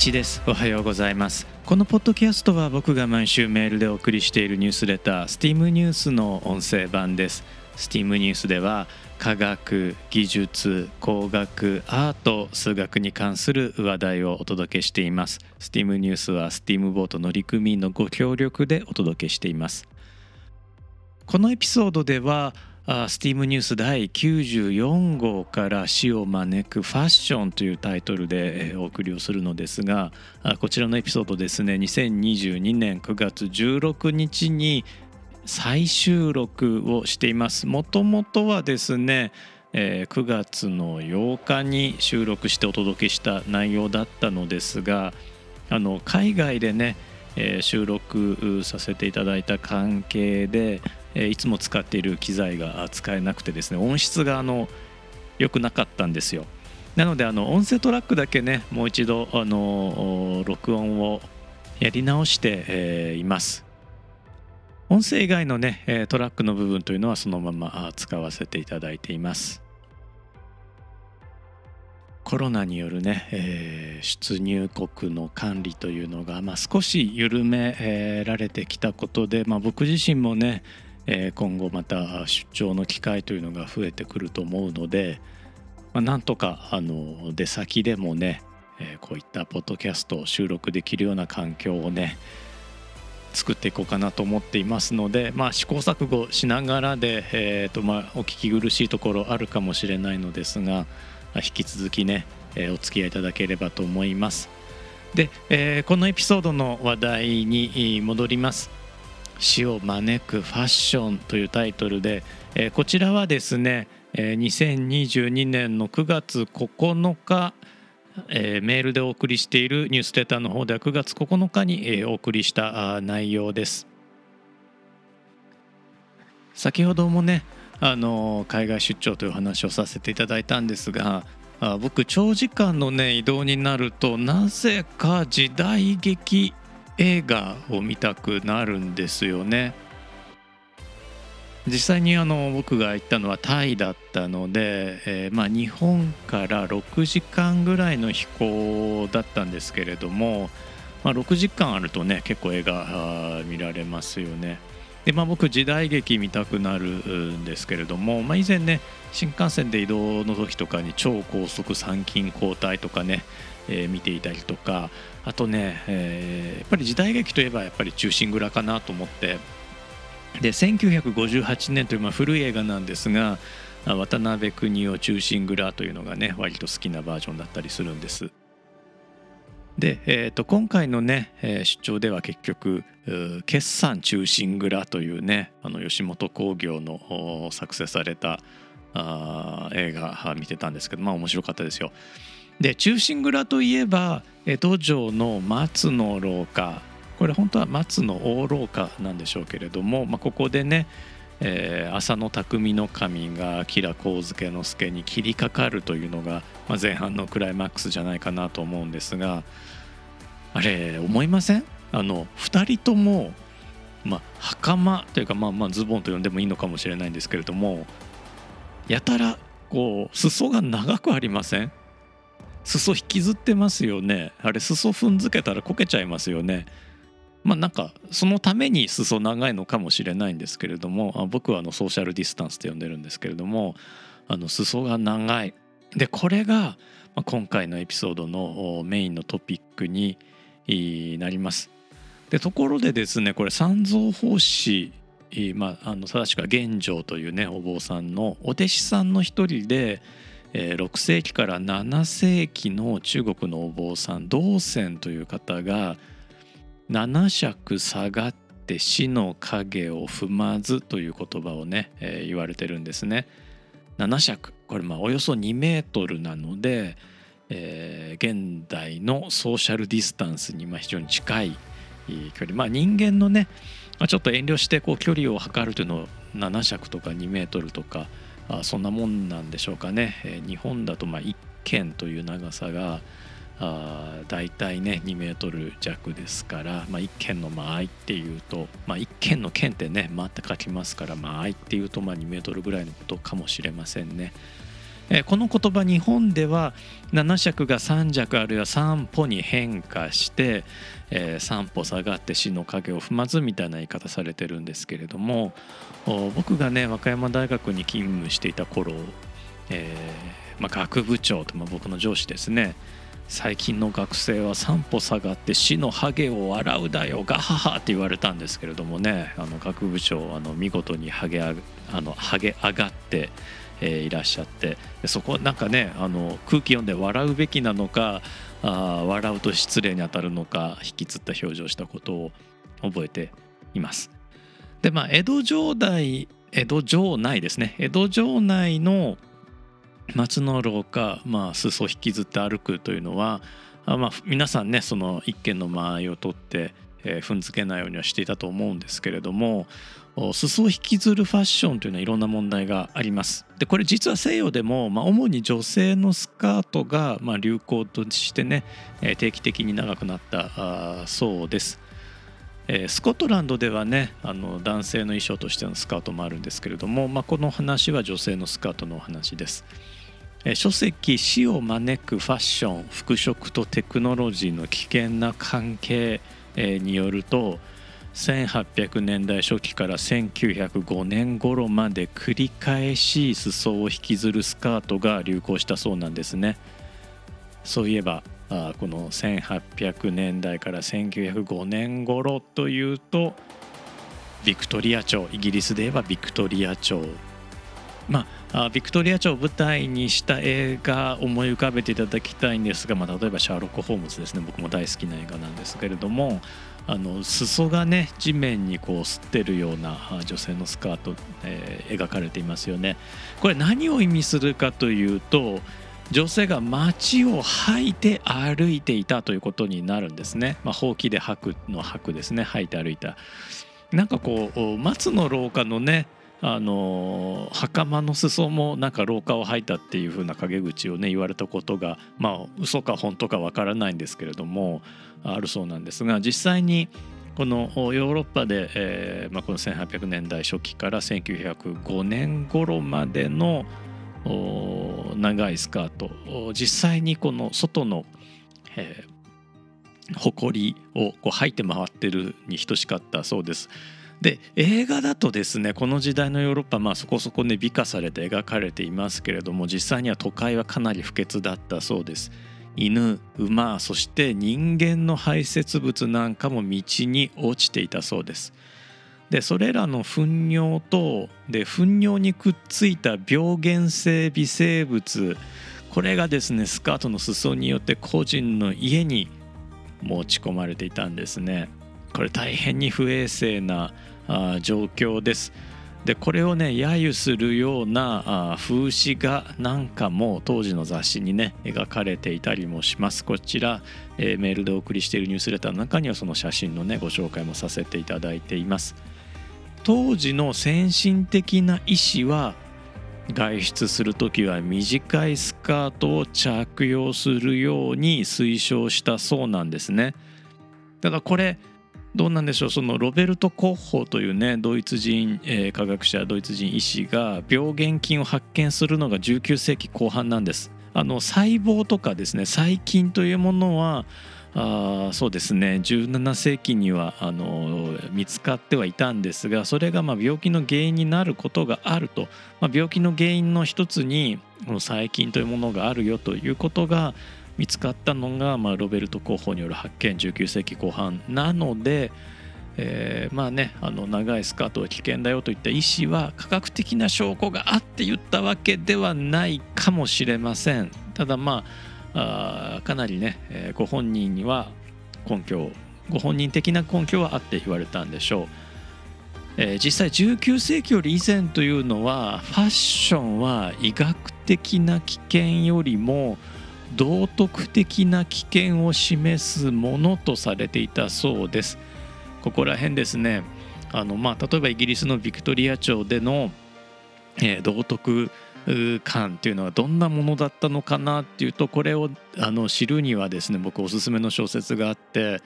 です。おはようございます。このポッドキャストは僕が毎週メールでお送りしているニュースレター STEAM ニュースの音声版です。STEAM ニュースでは科学技術工学アート数学に関する話題をお届けしています。STEAM ニュースは STEAM ボート乗組員のご協力でお届けしています。このエピソードではスティームニュース第94号から死を招くファッションというタイトルでお送りをするのですがこちらのエピソードですね。2022年9月16日に再収録をしています。もともとはですね9月の8日に収録してお届けした内容だったのですがあの海外でね収録させていただいた関係でえいつも使っている機材が使えなくてですね音質があの良くなかったんですよ。なのであの音声トラックだけねもう一度あの録音をやり直して、えいます。音声以外のねトラックの部分というのはそのまま使わせていただいています。コロナによるね、えー、出入国の管理というのが、まあ、少し緩められてきたことで、まあ、僕自身もねえ今後また出張の機会というのが増えてくると思うので、まあ、なんとかあの出先でもね、えこういったポッドキャストを収録できるような環境をね作っていこうかなと思っていますので、まあ、試行錯誤しながらで、えーとまあ、お聞き苦しいところあるかもしれないのですが引き続きね、えお付き合いいただければと思います。で、えー、このエピソードの話題に戻ります。死を招くファッションというタイトルで、えー、こちらはですね、えー、2022年の9月9日、えー、メールでお送りしているニュースレターの方では9月9日に、えー、お送りした内容です。先ほどもねあの海外出張という話をさせていただいたんですがあ僕長時間のね移動になるとなぜか時代劇映画を見たくなるんですよね。実際にあの僕が行ったのはタイだったので、えー、まあ日本から6時間ぐらいの飛行だったんですけれども、まあ、6時間あるとね結構映画見られますよね。でまあ、僕時代劇見たくなるんですけれども、まあ、以前ね新幹線で移動の時とかに超高速参勤交代とかねえー、見ていたりとかあとね、えー、やっぱり時代劇といえばやっぱり「忠臣蔵」かなと思ってで1958年というまあ古い映画なんですが渡辺国夫忠臣蔵というのがね割と好きなバージョンだったりするんです。で、えー、と今回のね、え、出張では結局「決算忠臣蔵」というねあの吉本興業の作成されたあ映画見てたんですけどまあ面白かったですよ。で忠臣蔵といえば江戸城の松の廊下これ本当は松の大廊下なんでしょうけれども、まあ、ここでね、えー、浅野匠の神が吉良上野之助に切りかかるというのが、まあ、前半のクライマックスじゃないかなと思うんですがあれ思いません？あの2人とも、まあ、袴というか、まあ、まあズボンと呼んでもいいのかもしれないんですけれどもやたらこう裾が長くありません？裾引きずってますよね。あれ裾踏んづけたらこけちゃいますよね。まあなんかそのために裾長いのかもしれないんですけれども僕はあのソーシャルディスタンスって呼んでるんですけれどもあの裾が長い。でこれが今回のエピソードのメインのトピックになります。でところでですねこれ三蔵法師まあ、あの正しくは玄奘というねお坊さんのお弟子さんの一人で6世紀から7世紀の中国のお坊さん道泉という方が七尺下がって死の影を踏まずという言葉をね、えー、言われてるんですね。七尺。これまあおよそ2メートルなので、えー、現代のソーシャルディスタンスにま非常に近い距離。まあ人間のねちょっと遠慮してこう距離を測るというのを7尺とか2メートルとかあそんなもんなんでしょうかね、えー、日本だとまあ1県という長さがあ大体ね2メートル弱ですから、まあ、1県の間合いっていうと、まあ、1県の県ってね間って書きますから間合いっていうとまあ2メートルぐらいのことかもしれませんね。この言葉日本では7尺が3尺あるいは3歩に変化して、え3歩下がって死の影を踏まずみたいな言い方されてるんですけれども僕がね和歌山大学に勤務していた頃、えー、まあ、学部長と、まあ、僕の上司ですね最近の学生は3歩下がって死のハゲを笑うだよガハハって言われたんですけれどもね。あの学部長あの見事にハゲあのハゲ上がって、えー、いらっしゃって。そこなんかねあの空気読んで笑うべきなのかあ笑うと失礼に当たるのか引きつった表情をしたことを覚えています。でまあ江戸城代江戸城内ですね。江戸城内の松の廊下、まあ、裾引きずって歩くというのはあ、まあ、皆さんねその一軒の間合いを取って、えー、踏んづけないようにはしていたと思うんですけれども裾を引きずるファッションというのはいろんな問題があります。でこれ実は西洋でも、まあ、主に女性のスカートが、まあ、流行としてね定期的に長くなったあそうです。えー、スコットランドではねあの男性の衣装としてのスカートもあるんですけれども、まあ、この話は女性のスカートのお話です。書籍「死を招くファッション服飾とテクノロジーの危険な関係」によると1800年代初期から1905年頃まで繰り返し裾を引きずるスカートが流行したそうなんですね。そういえばこの1800年代から1905年頃というとビクトリア朝イギリスで言えばビクトリア朝まあ、ビクトリア朝を舞台にした映画思い浮かべていただきたいんですが、まあ、例えば「シャーロック・ホームズ」ですね僕も大好きな映画なんですけれどもあの裾がね地面にこう吸ってるような女性のスカート、えー、描かれていますよね。これ何を意味するかというと女性が街を履いて歩いていたということになるんですね。まあ、ほうきで履くの履くですね履いて歩いた。なんかこう松の廊下のねあの袴の裾もなんか廊下を吐いたっていう風な陰口をね言われたことがまあ嘘か本当かわからないんですけれどもあるそうなんですが実際にこのヨーロッパで、えーまあ、この1800年代初期から1905年頃までの長いスカート実際にこの外の、えー、埃をこう吐いて回ってるに等しかったそうです。で映画だとですねこの時代のヨーロッパ、まあ、そこそこね美化されて描かれていますけれども実際には都会はかなり不潔だったそうです。犬馬そして人間の排泄物なんかも道に落ちていたそうです。でそれらの糞尿とで糞尿にくっついた病原性微生物これがですねスカートの裾によって個人の家に持ち込まれていたんですね。これ大変に不衛生なあ状況です。でこれをね揶揄するようなあ風刺画なんかも当時の雑誌にね描かれていたりもします。こちら、えー、メールでお送りしているニュースレターの中にはその写真のねご紹介もさせていただいています。当時の先進的な医師は外出する時は短いスカートを着用するように推奨したそうなんですね。だからこれどうなんでしょうそのロベルト・コッホというねドイツ人、えー、科学者ドイツ人医師が病原菌を発見するのが19世紀後半なんです。あの細胞とかですね細菌というものはあそうですね17世紀にはあの見つかってはいたんですがそれがまあ病気の原因になることがあると、まあ、病気の原因の一つにこの細菌というものがあるよということが見つかったのが、まあ、ロベルト候補による発見19世紀後半なので、えー、まあねあの長いスカートは危険だよといった医師は科学的な証拠があって言ったわけではないかもしれませんただまああかなりね、えー、ご本人には根拠ご本人的な根拠はあって言われたんでしょう。えー、実際19世紀より以前というのはファッションは医学的な危険よりも道徳的な危険を示すものとされていたそうです。ここら辺ですねあの、まあ、例えばイギリスのビクトリア朝での、えー、道徳感っていうのはどんなものだったのかなっていうとこれをあの知るにはですね僕おすすめの小説があって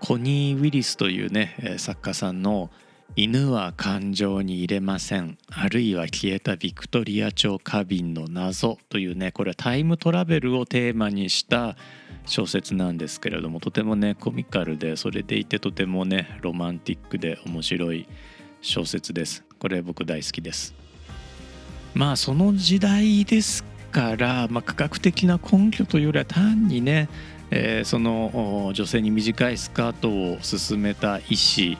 コニー・ウィリスというね作家さんの犬は感情に入れません。あるいは消えたビクトリア朝花瓶の謎というねこれはタイムトラベルをテーマにした小説なんですけれどもとてもねコミカルでそれでいてとてもねロマンティックで面白い小説です。これ僕大好きです。まあその時代ですから、まあ、科学的な根拠というよりは単にね、えー、その女性に短いスカートを勧めた医師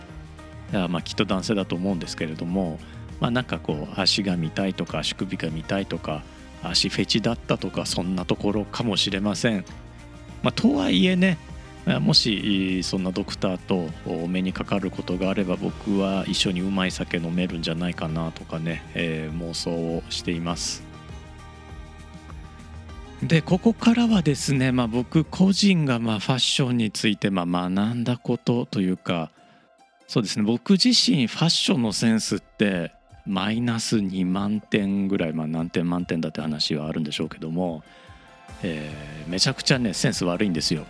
まあ、きっと男性だと思うんですけれども、まあ、なんかこう足が見たいとか足首が見たいとか足フェチだったとかそんなところかもしれません。まあ、とはいえねもしそんなドクターとお目にかかることがあれば僕は一緒にうまい酒飲めるんじゃないかなとかね、えー、妄想をしています。でここからはですね、まあ、僕個人がまあファッションについてまあ学んだことというかそうですね僕自身ファッションのセンスってマイナス2万点ぐらい、まあ、何点満点だって話はあるんでしょうけども、えー、めちゃくちゃねセンス悪いんですよ。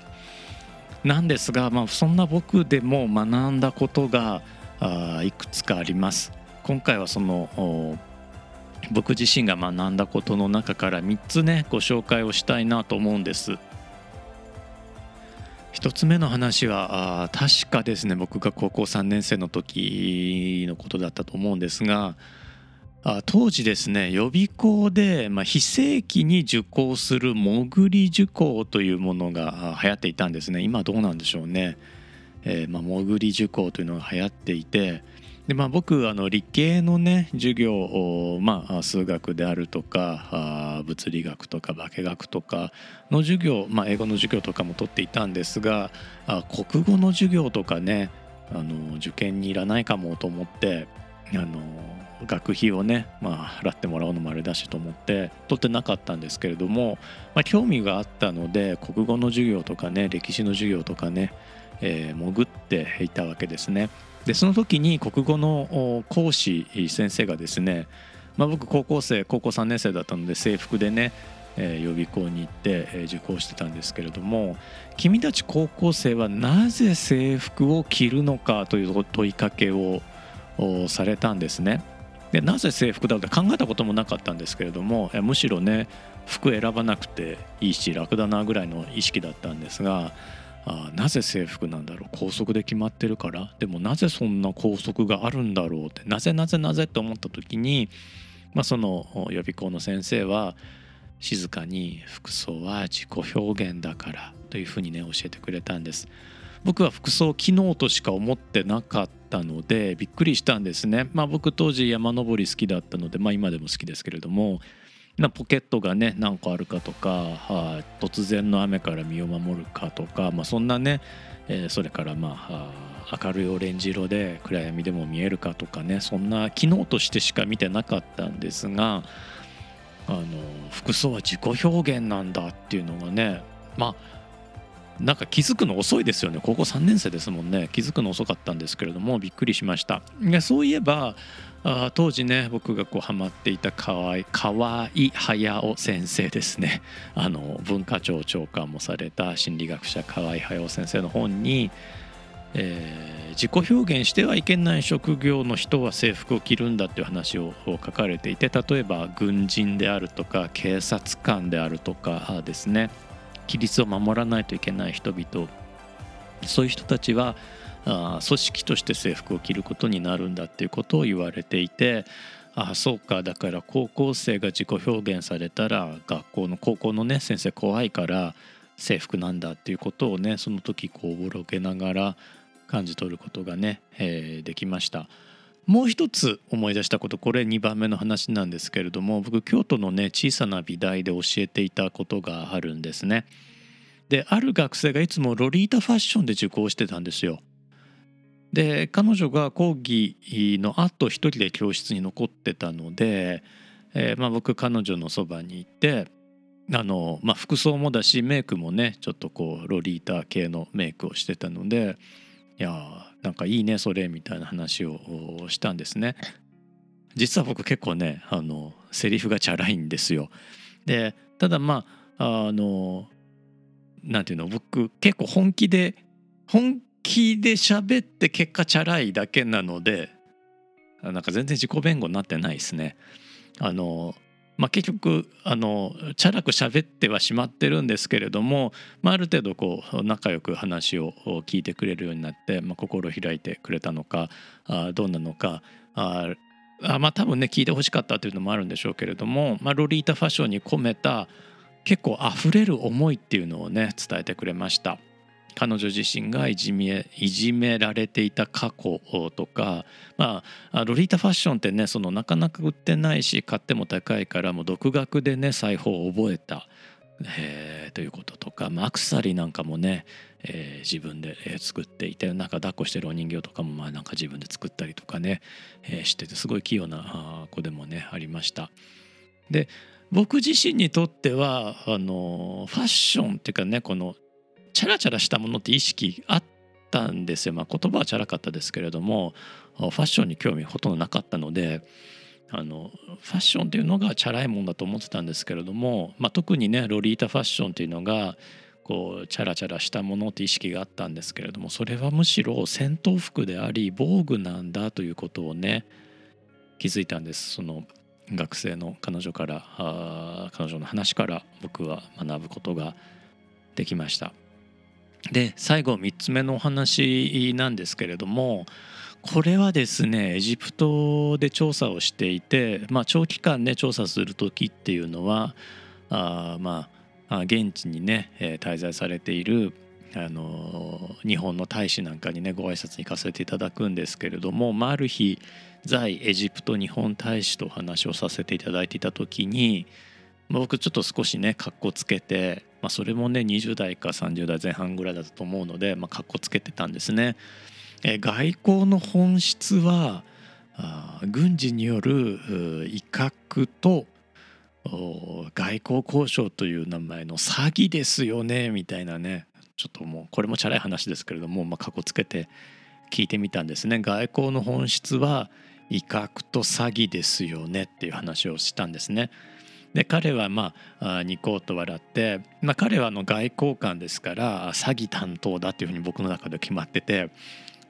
なんですが、まあ、そんな僕でも学んだことがあいくつかあります。今回はその僕自身が学んだことの中から3つねご紹介をしたいなと思うんです。1つ目の話は確かですね。僕が高校3年生の時のことだったと思うんですが当時ですね予備校で、まあ、非正規に受講する潜り受講というものが流行っていたんですね。今どうなんでしょうね、えー、まあ、潜り受講というのが流行っていてでまあ、僕あの理系のね授業、まあ、数学であるとか物理学とか化学とかの授業、まあ、英語の授業とかも取っていたんですがあ国語の授業とかねあの受験にいらないかもと思ってあの学費をね、まあ、払ってもらうのもあれだしと思って取ってなかったんですけれども、まあ、興味があったので国語の授業とかね歴史の授業とかね、えー、潜っていたわけですね。でその時に国語の講師先生がですね、まあ、僕高校生高校3年生だったので制服でね、えー、予備校に行って、えー、受講してたんですけれども君たち高校生はなぜ制服を着るのかという問いかけをされたんですね。でなぜ制服だって考えたこともなかったんですけれどもむしろね服選ばなくていいし楽だなぐらいの意識だったんですがあなぜ制服なんだろう？校則で決まってるから？でもなぜそんな校則があるんだろうって？なぜなぜなぜって思った時に、まあ、その予備校の先生は静かに服装は自己表現だからというふうにね教えてくれたんです。僕は服装機能としか思ってなかったのでびっくりしたんですね。まあ僕当時山登り好きだったのでまあ今でも好きですけれどもなポケットがね何個あるかとか、はあ、突然の雨から身を守るかとか、まあ、そんなね、えー、それからまあ明るいオレンジ色で暗闇でも見えるかとかねそんな機能としてしか見てなかったんですがあの服装は自己表現なんだっていうのがねまあなんか気づくの遅いですよね。高校3年生ですもんね。気づくの遅かったんですけれどもびっくりしました。そういえばあ当時ね僕がこうハマっていた河合河合隼先生ですね。あの文化庁長官もされた心理学者河合隼先生の本に、えー、自己表現してはいけない職業の人は制服を着るんだっていう話を書かれていて例えば軍人であるとか警察官であるとかですね。規律を守らないといけない人々。そういう人たちは組織として制服を着ることになるんだっていうことを言われていてああそうかだから高校生が自己表現されたら学校の高校のね先生怖いから制服なんだっていうことをねその時こうおぼろげながら感じ取ることがね、えー、できました。もう一つ思い出したことこれ2番目の話なんですけれども僕京都のね小さな美大で教えていたことがあるんですね。である学生がいつもロリータファッションで受講してたんですよ。で彼女が講義のあと一人で教室に残ってたので、えー、まあ、僕彼女のそばに行ってあの、まあ、服装もだしメイクもねちょっとこうロリータ系のメイクをしてたのでいやなんかいいねそれみたいな話をしたんですね。実は僕結構ねあのセリフがチャラいんですよ。でただまああのなんていうの僕結構本気で本気で喋って結果チャラいだけなのでなんか全然自己弁護になってないですね。あのまあ、結局あのチャラく喋ってはしまってるんですけれども、まあ、ある程度こう仲良く話を聞いてくれるようになって、まあ、心を開いてくれたのかあどうなのかああまあ多分ね聞いてほしかったというのもあるんでしょうけれども、まあ、ロリータファッションに込めた結構あふれる思いっていうのをね伝えてくれました。彼女自身がいじめいじめられていた過去とか、まあ、ロリータファッションってねそのなかなか売ってないし買っても高いからもう独学でね裁縫を覚えた、えー、ということとか、まあ、アクセサリーなんかもね、えー、自分で作っていてなんか抱っこしてるお人形とかもまあなんか自分で作ったりとかね、えー、しててすごい器用な子でもねありました。で僕自身にとってはあのファッションっていうかねこのチャラチャラしたものって意識あったんですよ、まあ、言葉はチャラかったですけれどもファッションに興味ほとんどなかったのであのファッションっていうのがチャラいもんだと思ってたんですけれども、まあ、特にねロリータファッションっていうのがこうチャラチャラしたものって意識があったんですけれどもそれはむしろ戦闘服であり防具なんだということをね気づいたんですその学生の彼女からあ彼女の話から僕は学ぶことができました。で最後3つ目のお話なんですけれどもこれはですねエジプトで調査をしていて、まあ、長期間ね調査する時っていうのはあまあ現地にね滞在されているあの日本の大使なんかにねご挨拶に行かせていただくんですけれども、まあ、ある日在エジプト日本大使とお話をさせていただいていた時に僕ちょっと少しねかっこつけて、まあ、それもね20代か30代前半ぐらいだったと思うので、まあ、かっこつけてたんですね。え外交の本質はあ軍事による威嚇と外交交渉という名前の詐欺ですよねみたいなねちょっともうこれもチャラい話ですけれども、ま、かっこつけて聞いてみたんですね外交の本質は威嚇と詐欺ですよねっていう話をしたんですね。で彼はまあニコッと笑って、まあ、彼はあの外交官ですから詐欺担当だっていうふうに僕の中で決まってて、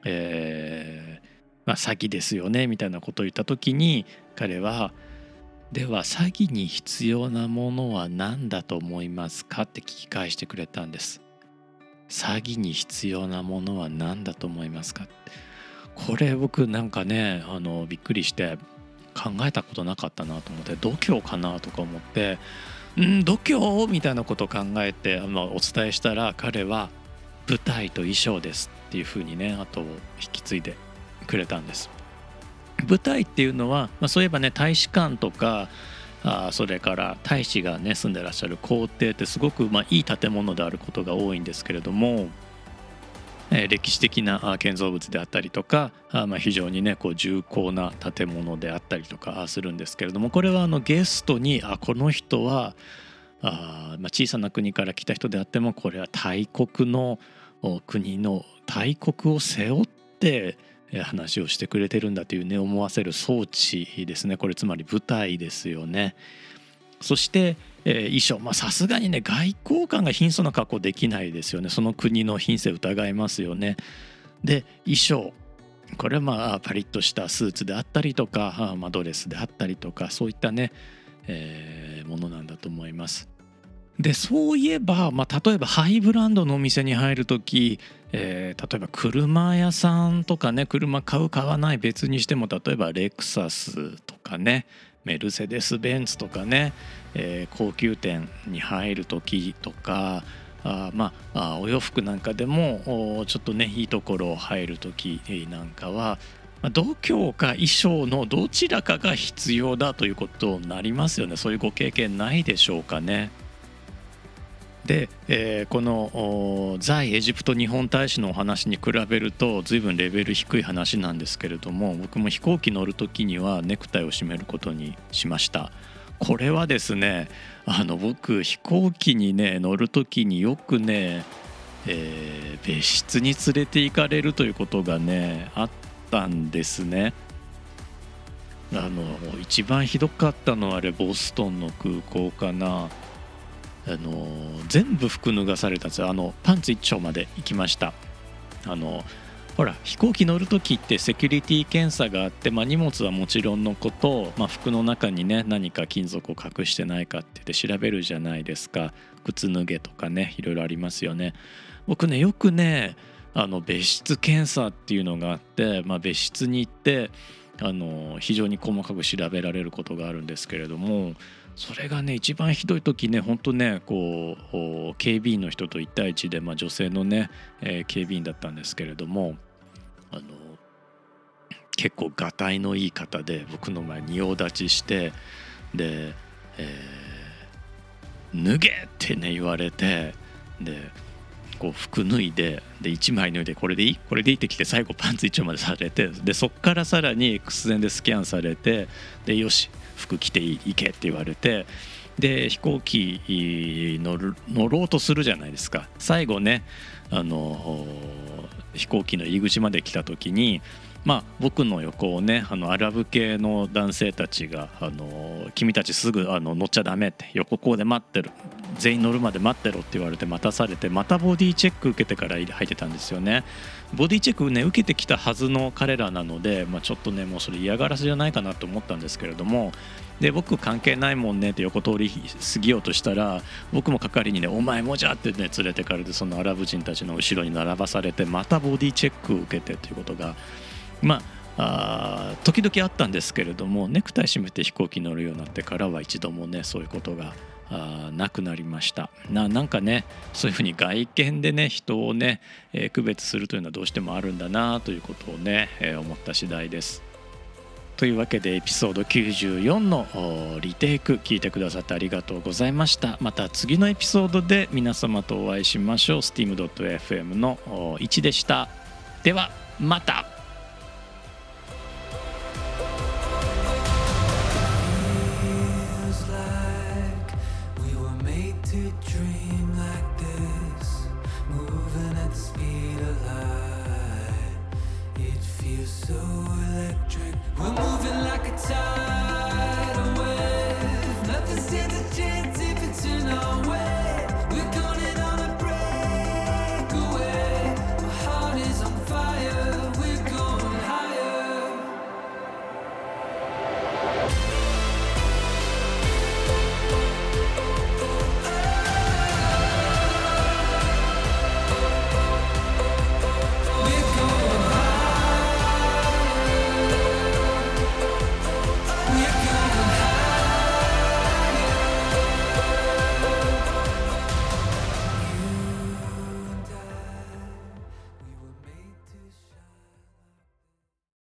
えーまあ、詐欺ですよねみたいなことを言った時に彼は「では詐欺に必要なものは何だと思いますか?」って聞き返してくれたんです。詐欺に必要なものは何だと思いますかこれ僕なんかねあのびっくりして考えたことなかったなと思って度胸かなとか思ってん度胸みたいなことを考えて、まあ、お伝えしたら彼は舞台と衣装ですっていうふうにね後を引き継いでくれたんです。舞台っていうのは、まあ、そういえばね大使館とかあそれから大使がね住んでらっしゃる皇帝ってすごくまあいい建物であることが多いんですけれども歴史的な建造物であったりとかま非常にねこう重厚な建物であったりとかするんですけれどもこれはあのゲストにあこの人はあまあ小さな国から来た人であってもこれは大国の国の大国を背負って話をしてくれてるんだというね思わせる装置ですねこれつまり舞台ですよね。そしてえー、衣装さすがにね外交官が貧相な格好できないですよねその国の品性疑いますよね。で衣装これはまあパリッとしたスーツであったりとか、まあ、ドレスであったりとかそういったね、えー、ものなんだと思います。でそういえば、まあ、例えばハイブランドのお店に入る時、えー、例えば車屋さんとかね車買う買わない別にしても例えばレクサスとかねメルセデス・ベンツとかね、えー、高級店に入る時とかあまあお洋服なんかでもちょっとねいいところを入る時なんかはま度胸か衣装のどちらかが必要だということになりますよねそういうご経験ないでしょうかね。で、えー、この在エジプト日本大使のお話に比べると随分レベル低い話なんですけれども僕も飛行機乗る時にはネクタイを締めることにしました。これはですねあの僕飛行機にね乗る時によくね、えー、別室に連れて行かれるということがねあったんですね。あの一番ひどかったのはあれボストンの空港かな。あの全部服脱がされたんですよあのパンツ一丁まで行きました。あのほら飛行機乗る時ってセキュリティ検査があって、まあ、荷物はもちろんのこと、まあ、服の中にね何か金属を隠してないかって言って調べるじゃないですか。靴脱げとかねいろいろありますよね。僕ねよくねあの別室検査っていうのがあって、まあ、別室に行ってあの非常に細かく調べられることがあるんですけれどもそれがね一番ひどい時ね本当ねこう警備員の人と1対1で、まあ、女性のね、えー、警備員だったんですけれどもあの結構がたいのいい方で僕の前仁王立ちしてで、えー、脱げってね言われてでこう服脱いでで1枚脱いでこれでいい？これでいいってきて最後パンツ一丁までされてでそっからさらに X 線でスキャンされてでよし服着ていけって言われてで飛行機乗る乗ろうとするじゃないですか。最後ねあの飛行機の入り口まで来た時にまあ、僕の横をねあのアラブ系の男性たちが「あの君たちすぐあの乗っちゃダメ」って横こうで待ってる全員乗るまで待ってろって言われて待たされてまたボディチェック受けてから入ってたんですよねボディチェックね受けてきたはずの彼らなので、まあ、ちょっとねもうそれ嫌がらせじゃないかなと思ったんですけれどもで僕関係ないもんねって横通り過ぎようとしたら僕も係にね「お前もじゃ!」ってね連れてかれてそのアラブ人たちの後ろに並ばされてまたボディチェックを受けてということがまあ時々あったんですけれどもネクタイ締めて飛行機乗るようになってからは一度もねそういうことがあなくなりました。ななんかねそういうふうに外見でね人をね、えー、区別するというのはどうしてもあるんだなということをね、えー、思った次第です。というわけでエピソード94のリテイク聞いてくださってありがとうございました。また次のエピソードで皆様とお会いしましょう。steam.fm の1でした。ではまた。